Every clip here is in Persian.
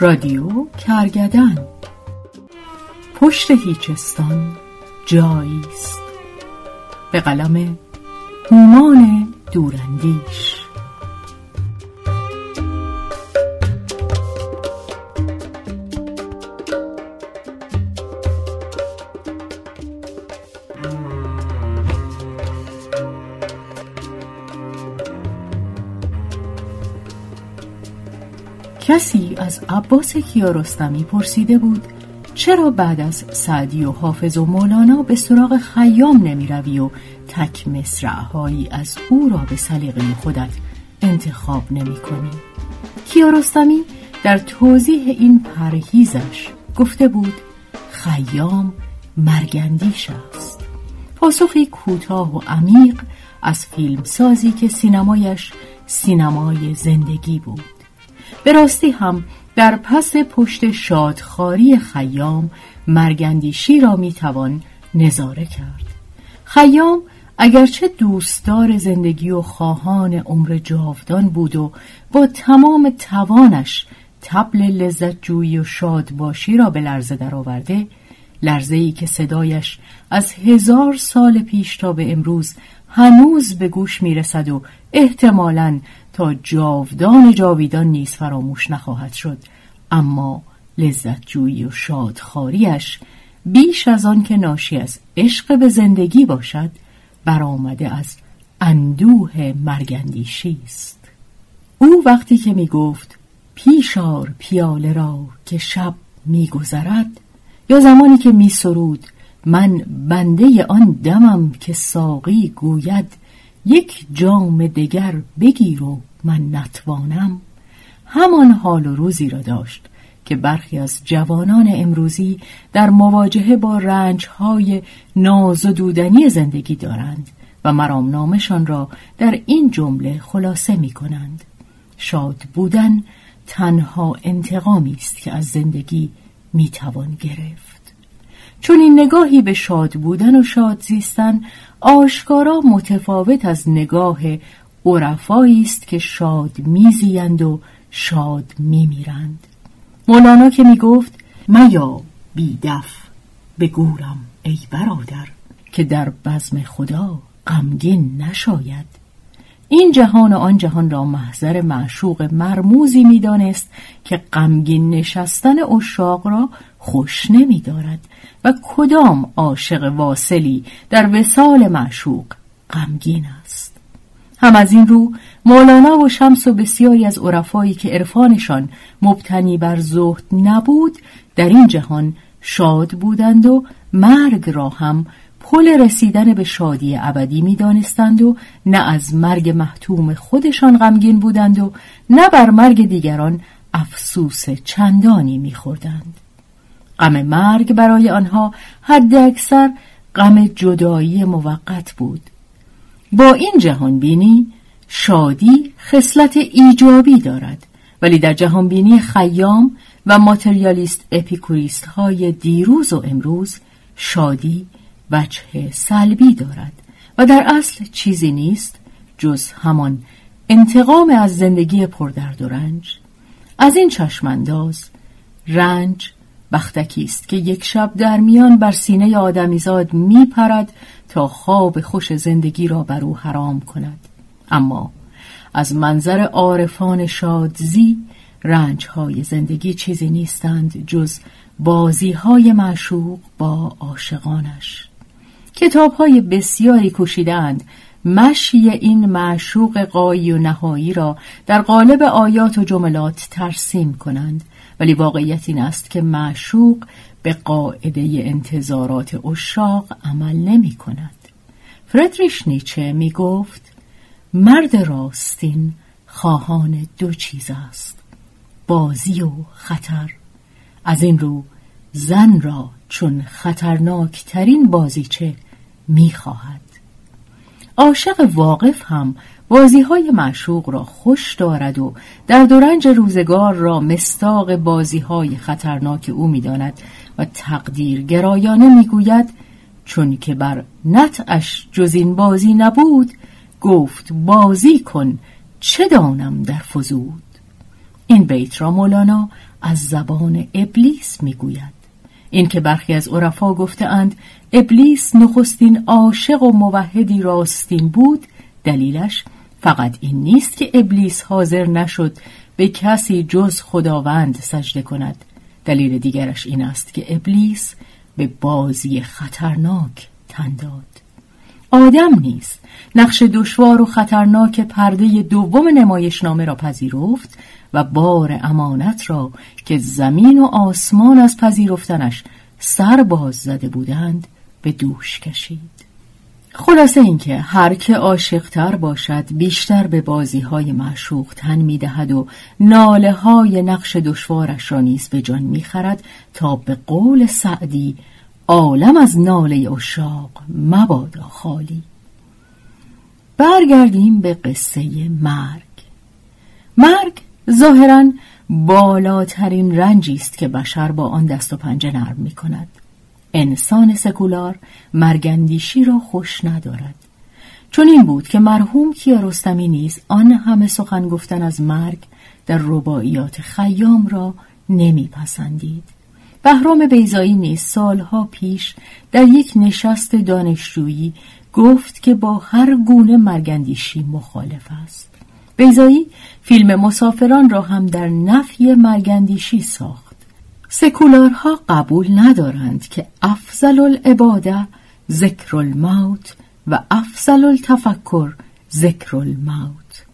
رادیو کرگدن پشت هیچستان جاییست به قلم هومان دورندیش کسی از عباس کیارستمی پرسیده بود چرا بعد از سعدی و حافظ و مولانا به سراغ خیام نمی روی و تک مصرعهایی از او را به سلیقه خودت انتخاب نمی کنی؟ کیارستمی در توضیح این پرهیزش گفته بود خیام مرگندیش است پاسخی کوتاه و عمیق از فیلم سازی که سینمایش سینمای زندگی بود به راستی هم در پس پشت شادخاری خیام مرگندیشی را می‌توان نظاره کرد. خیام اگرچه دوستدار زندگی و خواهان عمر جاودان بود و با تمام توانش تبل لذت جویی و شادباشی را به لرزه درآورده لرزه ای که صدایش از هزار سال پیش تا به امروز هنوز به گوش می‌رسد و احتمالاً تا جاودان جاویدان نیز فراموش نخواهد شد. اما لذت جویی و شادخاریش بیش از آن که ناشی از عشق به زندگی باشد برآمده از اندوه مرگندیشی است. او وقتی که می گفت پیشار پیاله را که شب میگذرد یا زمانی که می سرود من بنده آن دمم که ساقی گوید یک جام دگر بگیر و من نتوانم همان حال و روزی را داشت که برخی از جوانان امروزی در مواجهه با رنجهای ناز و دودنی زندگی دارند و مرام نامشان را در این جمله خلاصه می کنند. شاد بودن تنها انتقامی است که از زندگی می توان گرفت. چون این نگاهی به شاد بودن و شاد زیستن آشکارا متفاوت از نگاه عرفایی است که شاد میزیند و شاد میمیرند. مولانا که می‌گفت میا بیدف به گورم ای برادر که در بزم خدا غمگین نشاید. این جهان و آن جهان را محضر معشوق مرموزی می‌دانست که غمگین نشستن اشاق را خوش نمیدارد و کدام عاشق واصلی در وسال معشوق غمگین است. هم از این رو مولانا و شمس و بسیاری از عرفایی که عرفانشان مبتنی بر زهد نبود در این جهان شاد بودند و مرگ را هم پل رسیدن به شادی ابدی می دانستند و نه از مرگ محتوم خودشان غمگین بودند و نه بر مرگ دیگران افسوس چندانی می خوردند. غم مرگ برای آنها حد اکثر غم جدایی موقت بود با این جهان بینی شادی خصلت ایجابی دارد ولی در جهان بینی خیام و ماتریالیست اپیکوریست های دیروز و امروز شادی وجه سلبی دارد و در اصل چیزی نیست جز همان انتقام از زندگی پردرد و رنج. از این چشمانداز رنج بختکی است که یک شب در میان بر سینه آدمیزاد می پرد تا خواب خوش زندگی را بر او حرام کند. اما از منظر عارفان شادزی رنجهای زندگی چیزی نیستند جز بازیهای معشوق با عاشقانش. کتابهای بسیاری کوشیدند مشی این معشوق قایی و نهایی را در قالب آیات و جملات ترسیم کنند. ولی واقعیت این است که معشوق به قاعده انتظارات اشاق عمل نمی کند. فردریش نیچه می گفت مرد راستین خواهان دو چیز است بازی و خطر. از این رو زن را چون خطرناکترین بازیچه می خواهد. عاشق واقف هم بازی های معشوق را خوش دارد و در دورنج روزگار را مستاق بازی های خطرناک او می‌داند و تقدیر گرایانه می‌گوید چون که بر نطعش جز این بازی نبود گفت بازی کن چه دانم در فزود این بیت را مولانا از زبان ابلیس می‌گوید اینکه برخی از عرفا گفتهاند ابلیس نخستین عاشق و موحدی راستین بود دلیلش فقط این نیست که ابلیس حاضر نشد به کسی جز خداوند سجده کند. دلیل دیگرش این است که ابلیس به بازی خطرناک تن داد. آدم نیست. نقش دشوار و خطرناک پرده دوم نمایشنامه را پذیرفت و بار امانت را که زمین و آسمان از پذیرفتنش سر باز زده بودند به دوش کشید. خلاصه اینکه هر که عاشقتر باشد بیشتر به بازی های معشوق تن می‌دهد و ناله های نقش دشوارش را نیز به جان می‌خرد تا به قول سعدی عالم از ناله اشاق مبادا خالی. برگردیم به قصه مرگ. مرگ ظاهرا بالاترین رنجی است که بشر با آن دست و پنجه نرم می کند انسان سکولار مرگندیشی را خوش ندارد. چون این بود که مرحوم کیارستمی نیز آن همه سخن گفتن از مرگ در رباعیات خیام را نمیپسندید. بهرام بیزایی نیز سالها پیش در یک نشست دانشجویی گفت که با هر گونه مرگندیشی مخالف است. بیزایی فیلم مسافران را هم در نفی مرگندیشی ساخت. سکولارها قبول ندارند که افضل العباده ذکر الموت و افضل التفکر ذکر الموت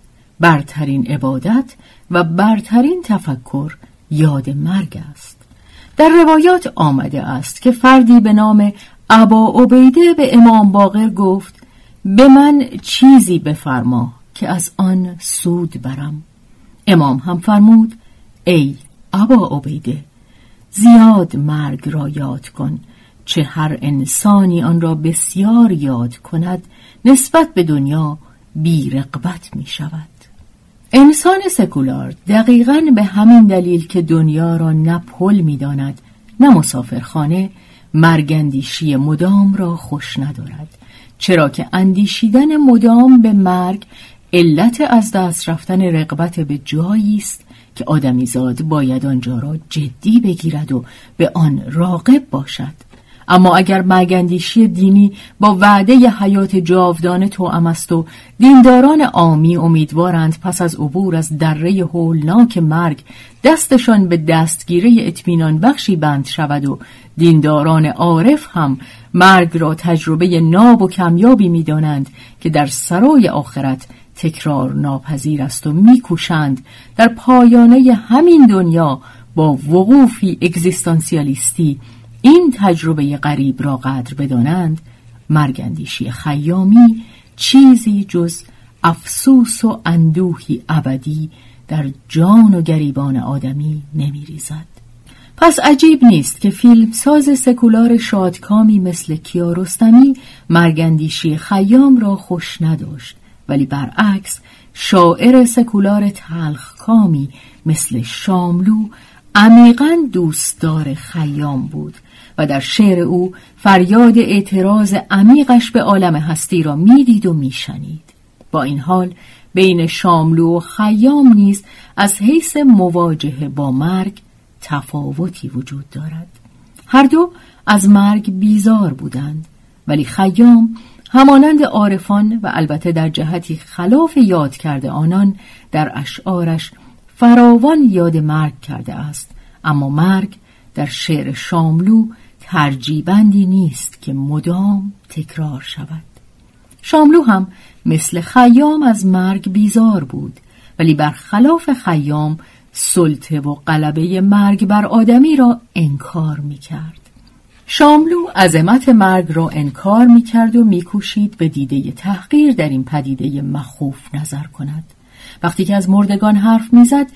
برترین عبادت و برترین تفکر یاد مرگ است. در روایات آمده است که فردی به نام ابا عبیده به امام باقر گفت به من چیزی بفرما. که از آن سود برم. امام هم فرمود ای ابا عبیده زیاد مرگ را یاد کن چه هر انسانی آن را بسیار یاد کند نسبت به دنیا بی رقبت می شود. انسان سکولار دقیقا به همین دلیل که دنیا را نه پل می داند نه مسافرخانه مرگندیشی مدام را خوش ندارد. چرا که اندیشیدن مدام به مرگ علت از دست رفتن رقبت به جایی است که آدمیزاد باید آنجا را جدی بگیرد و به آن راقب باشد. اما اگر مرگندیشی دینی با وعده ی حیات جاودانه تو است و دینداران عامی امیدوارند پس از عبور از دره هولناک مرگ دستشان به دستگیره اطمینان بخشی بند شود و دینداران عارف هم مرگ را تجربه ناب و کمیابی می‌دانند که در سرای آخرت تکرار ناپذیر است و میکوشند در پایانه همین دنیا با وقوفی اگزیستانسیالیستی این تجربه غریب را قدر بدانند مرگندیشی خیامی چیزی جز افسوس و اندوهی ابدی در جان و گریبان آدمی نمیریزد. پس عجیب نیست که فیلمساز سکولار شادکامی مثل کیارستمی مرگندیشی خیام را خوش نداشت. ولی برعکس شاعر سکولار تلخکامی مثل شاملو عمیقا دوستدار خیام بود و در شعر او فریاد اعتراض عمیقش به عالم هستی را می‌دید و میشنید. با این حال بین شاملو و خیام نیز از حیث مواجهه با مرگ تفاوتی وجود دارد. هر دو از مرگ بیزار بودند ولی خیام همانند عارفان و البته در جهتی خلاف یاد کرده آنان در اشعارش فراوان یاد مرگ کرده است اما مرگ در شعر شاملو ترجیبندی نیست که مدام تکرار شود شاملو هم مثل خیام از مرگ بیزار بود ولی برخلاف خیام سلطه و قلبه مرگ بر آدمی را انکار می کرد. شاملو عظمت مرگ را انکار می کرد و میکوشید به دیده تحقیر در این پدیده مخوف نظر کند. وقتی که از مردگان حرف می‌زد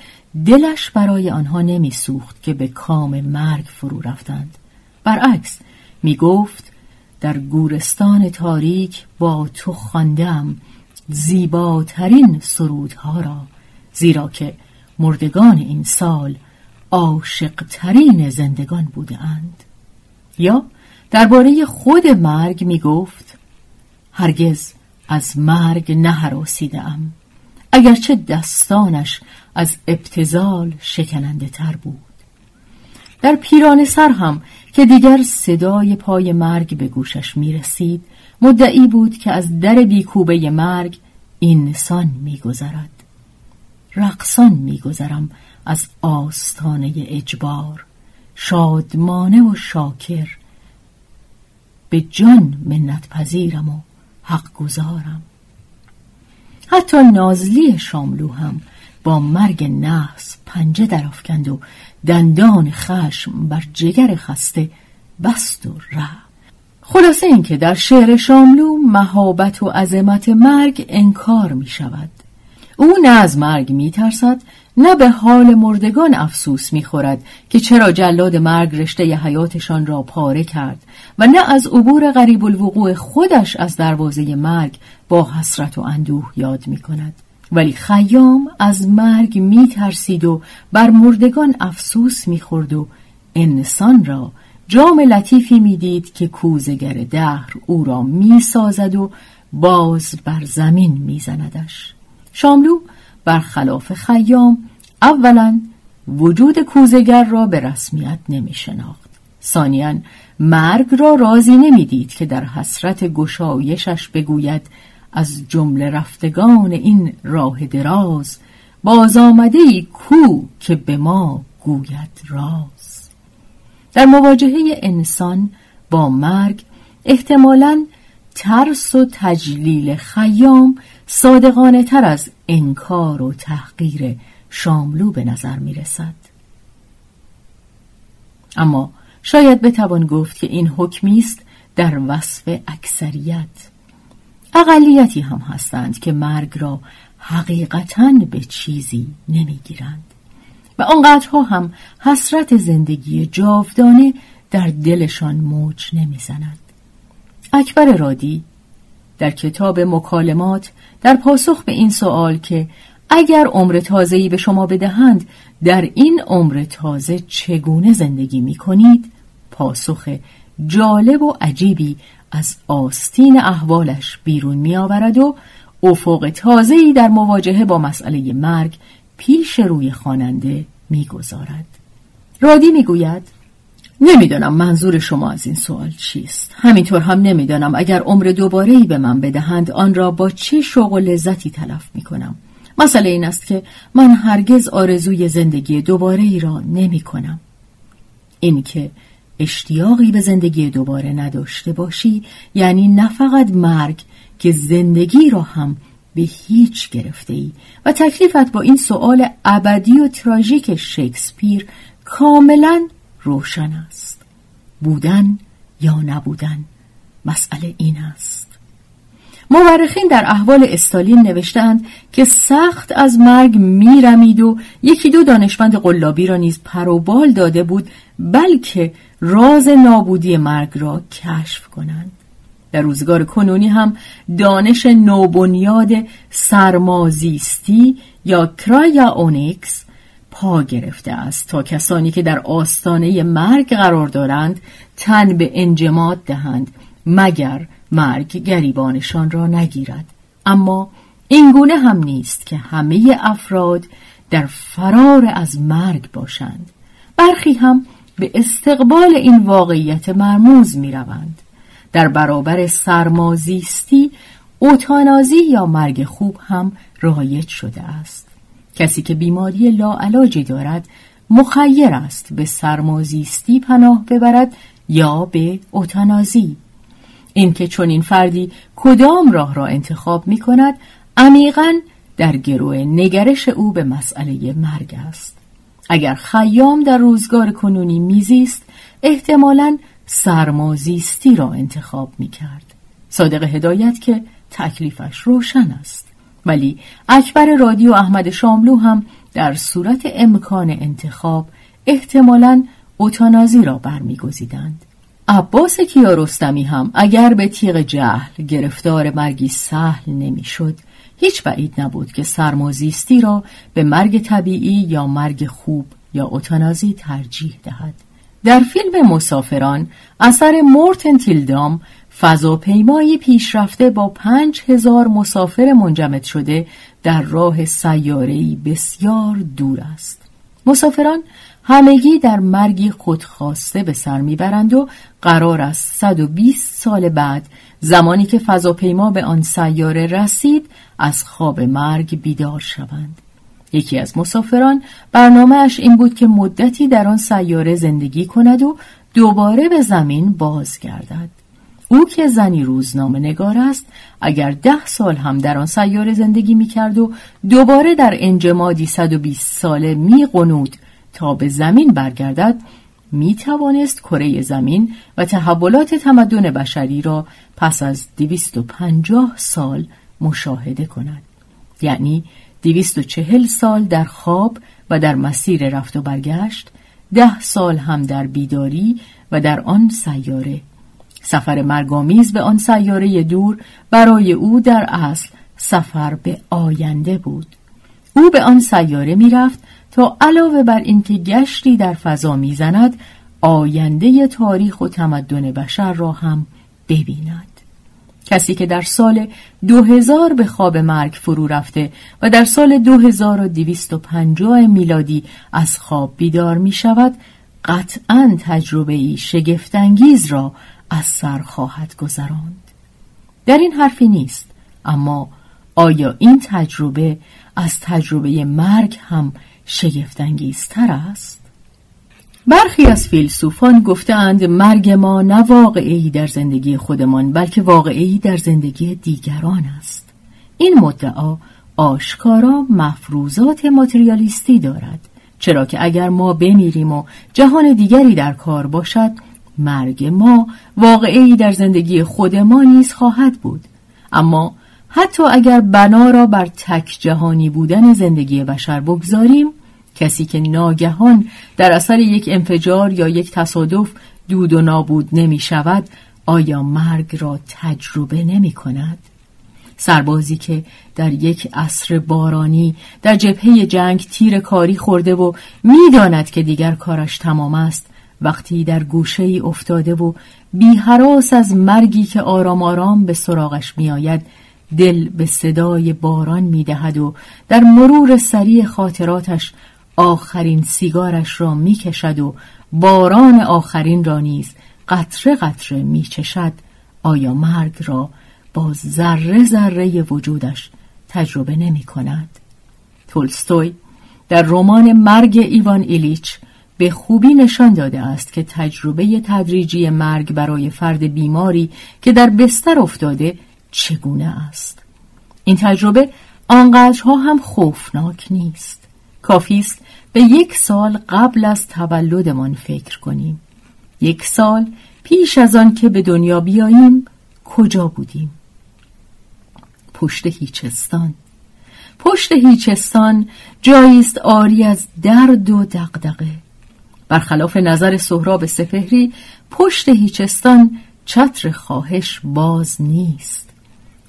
دلش برای آنها نمی سوخت که به کام مرگ فرو رفتند. برعکس می گفت در گورستان تاریک با تو خواندم زیباترین سرودها را زیرا که مردگان این سال عاشقترین زندگان بودند یا درباره خود مرگ می گفت هرگز از مرگ نهراسیده اگرچه دستانش از ابتزال شکننده تر بود. در پیران سر هم که دیگر صدای پای مرگ به گوشش می رسید مدعی بود که از در بیکوبه مرگ انسان می گذرد. رقصان می گذرم از آستانه اجبار. شادمانه و شاکر. به جان منت پذیرم و حق گذارم حتی نازلی شاملو هم با مرگ نحس پنجه درافکند و دندان خشم بر جگر خسته بست و ره. خلاصه اینکه در شعر شاملو مهابت و عظمت مرگ انکار می شود او نه از مرگ می ترسد نه به حال مردگان افسوس می‌خورد که چرا جلاد مرگ رشته حیاتشان را پاره کرد و نه از عبور غریب الوقوع خودش از دروازه مرگ با حسرت و اندوه یاد می کند. ولی خیام از مرگ می ترسید و بر مردگان افسوس می خورد و انسان را جام لطیفی می‌دید که کوزگر دهر او را می سازد و باز بر زمین می زندش. شاملو برخلاف خیام اولا وجود کوزگر را به رسمیت نمی شناخت ثانیا مرگ را راضی نمی‌دید که در حسرت گشایشش بگوید از جمله رفتگان این راه دراز باز آمده ای کو که به ما گوید راز. در مواجهه انسان با مرگ احتمالاً ترس و تجلیل خیام صادقانه تر از انکار و تحقیر شاملو به نظر می رسد. اما شاید بتوان گفت که این حکمی است در وصف اکثریت اقلیتی هم هستند که مرگ را حقیقتا به چیزی نمی‌گیرند و آنقدرها هم حسرت زندگی جاودانه در دلشان موج نمی‌زند اکبر رادی در کتاب مکالمات در پاسخ به این سوال که اگر عمر تازه‌ای به شما بدهند در این عمر تازه چگونه زندگی می کنید؟ پاسخ جالب و عجیبی از آستین احوالش بیرون می آورد و افق تازه‌ای در مواجهه با مسئله مرگ پیش روی خواننده می‌گذارد. رادی می‌گوید نمی‌دانم منظور شما از این سوال چیست. همینطور هم نمی‌دانم اگر عمر دوباره ای به من بدهند آن را با چه شوق و لذتی تلف می کنم مسئله این است که من هرگز آرزوی زندگی دوباره ای را نمی کنم اینکه اشتیاقی به زندگی دوباره نداشته باشی یعنی نه فقط مرگ که زندگی را هم به هیچ گرفته ای و تکلیفت با این سوال ابدی و تراژیک شکسپیر کاملا روشن است. بودن یا نبودن مسئله این است. مورخین در احوال استالین نوشتند که سخت از مرگ میرمید و یکی دو دانشمند قلابی را نیز پروبال داده بود بلکه راز نابودی مرگ را کشف کنند. در روزگار کنونی هم دانش نوبنیاد سرمازیستی یا کرایا اونیکس پا گرفته است تا کسانی که در آستانه مرگ قرار دارند تن به انجماد دهند مگر مرگ گریبانشان را نگیرد. اما اینگونه هم نیست که همه افراد در فرار از مرگ باشند. برخی هم به استقبال این واقعیت مرموز می روند. در برابر سرمازیستی اوتانازی یا مرگ خوب هم رایج شده است. کسی که بیماری لاعلاجی دارد مخیر است به سرمازیستی پناه ببرد یا به اوتانازی. اینکه این فردی کدام راه را انتخاب می کند عمیقا در گروه نگرش او به مسئله مرگ است. اگر خیام در روزگار کنونی میزیست احتمالا سرمازیستی را انتخاب می کرد صادق هدایت که تکلیفش روشن است. ولی اکبر رادی و احمد شاملو هم در صورت امکان انتخاب احتمالا اوتانازی را برمیگزیدند. عباس کیارستمی هم اگر به تیغ جهل گرفتار مرگی سهل نمی‌شد هیچ بعید نبود که سرمازیستی را به مرگ طبیعی یا مرگ خوب یا اوتانازی ترجیح دهد. در فیلم مسافران اثر مورتن تیلدام فضاپیمایی پیشرفته با پنج هزار مسافر منجمد شده در راه سیاره‌ای بسیار دور است. مسافران همگی در مرگی خودخواسته به سر می‌برند و قرار است 120 سال بعد زمانی که فضاپیما به آن سیاره رسید از خواب مرگ بیدار شوند. یکی از مسافران برنامهش این بود که مدتی در آن سیاره زندگی کند و دوباره به زمین بازگردد. او که زنی روزنامه نگار است اگر ده سال هم در آن سیاره زندگی می کرد و دوباره در انجمادی 120 ساله می قنود تا به زمین برگردد می توانست کره زمین و تحولات تمدن بشری را پس از 250 سال مشاهده کند. یعنی 240 سال در خواب و در مسیر رفت و برگشت ده سال هم در بیداری و در آن سیاره سفر مرگامیز به آن سیاره دور برای او در اصل سفر به آینده بود. او به آن سیاره می‌رفت تا علاوه بر اینکه گشتی در فضا می‌زند آینده تاریخ و تمدن بشر را هم ببیند. کسی که در سال 2000 به خواب مرگ فرو رفته و در سال 2250 میلادی از خواب بیدار می شود قطعا تجربه ای شگفتانگیز را از سر خواهد گذراند. در این حرفی نیست اما آیا این تجربه از تجربه مرگ هم شگفتانگیزتر است؟ برخی از فیلسوفان گفتند مرگ ما نه واقعی در زندگی خودمان بلکه واقعی در زندگی دیگران است. این مدعا آشکارا مفروضات ماتریالیستی دارد چرا که اگر ما بمیریم و جهان دیگری در کار باشد مرگ ما واقعی در زندگی خود ما نیز خواهد بود اما حتی اگر بنا را بر تک جهانی بودن زندگی بشر بگذاریم کسی که ناگهان در اثر یک انفجار یا یک تصادف دود و نابود نمی شود آیا مرگ را تجربه نمی کند؟ سربازی که در یک عصر بارانی در جبهه جنگ تیر کاری خورده و می‌داند که دیگر کارش تمام است وقتی در گوشه ای افتاده و بیحراس از مرگی که آرام آرام به سراغش میآید دل به صدای باران می‌دهد و در مرور سریع خاطراتش آخرین سیگارش را می‌کشد و باران آخرین را نیز قطره قطره میچشد. آیا مرگ را با ذره ذره وجودش تجربه نمی کند تولستوی در رمان مرگ ایوان ایلیچ به خوبی نشان داده است که تجربه تدریجی مرگ برای فرد بیماری که در بستر افتاده چگونه است. این تجربه آنقدرها هم خوفناک نیست. کافی است به یک سال قبل از تولدمان فکر کنیم. یک سال پیش از آن که به دنیا بیاییم کجا بودیم؟ پشت هیچستان. پشت هیچستان جایی است آری از درد و دغدغه. برخلاف نظر سهراب سفهری پشت هیچستان چتر خواهش باز نیست.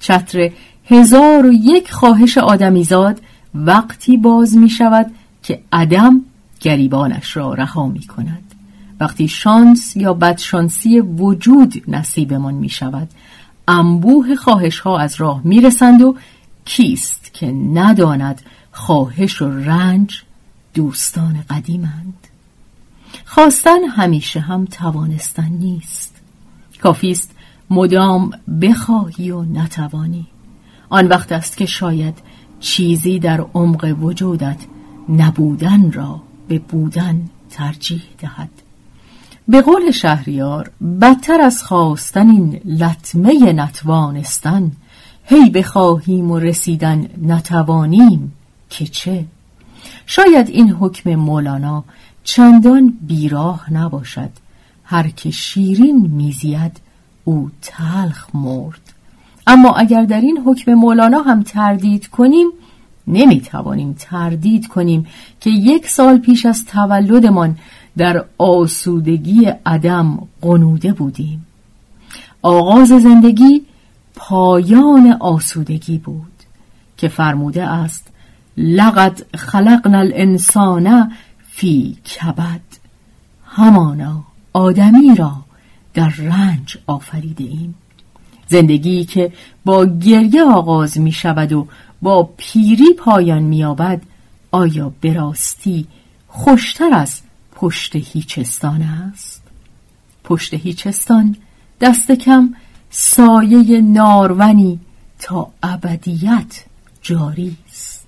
چتر هزار و یک خواهش آدمیزاد وقتی باز می شود که عدم گریبانش را رها می کند. وقتی شانس یا بدشانسی وجود نصیبمان می شود انبوه خواهش ها از راه می رسند و کیست که نداند خواهش و رنج دوستان قدیمند. خواستن همیشه هم توانستن نیست. کافی است مدام بخواهی و نتوانی. آن وقت است که شاید چیزی در عمق وجودت نبودن را به بودن ترجیح دهد. به قول شهریار بدتر از خواستن این لطمه نتوانستن هی بخواهیم و رسیدن نتوانیم که چه؟ شاید این حکم مولانا چندان بیراه نباشد. هر که شیرین میزید او تلخ مرد. اما اگر در این حکم مولانا هم تردید کنیم نمی توانیم تردید کنیم که یک سال پیش از تولدمان در آسودگی عدم قنوده بودیم. آغاز زندگی پایان آسودگی بود که فرموده است لقد خلقنا الانسان فی کبد. همانا آدمی را در رنج آفریده ایم. زندگی که با گریه آغاز می شود و با پیری پایان می آبد آیا براستی خوشتر از پشت هیچستان است؟ پشت هیچستان دست کم سایه نارونی تا ابدیت جاری است.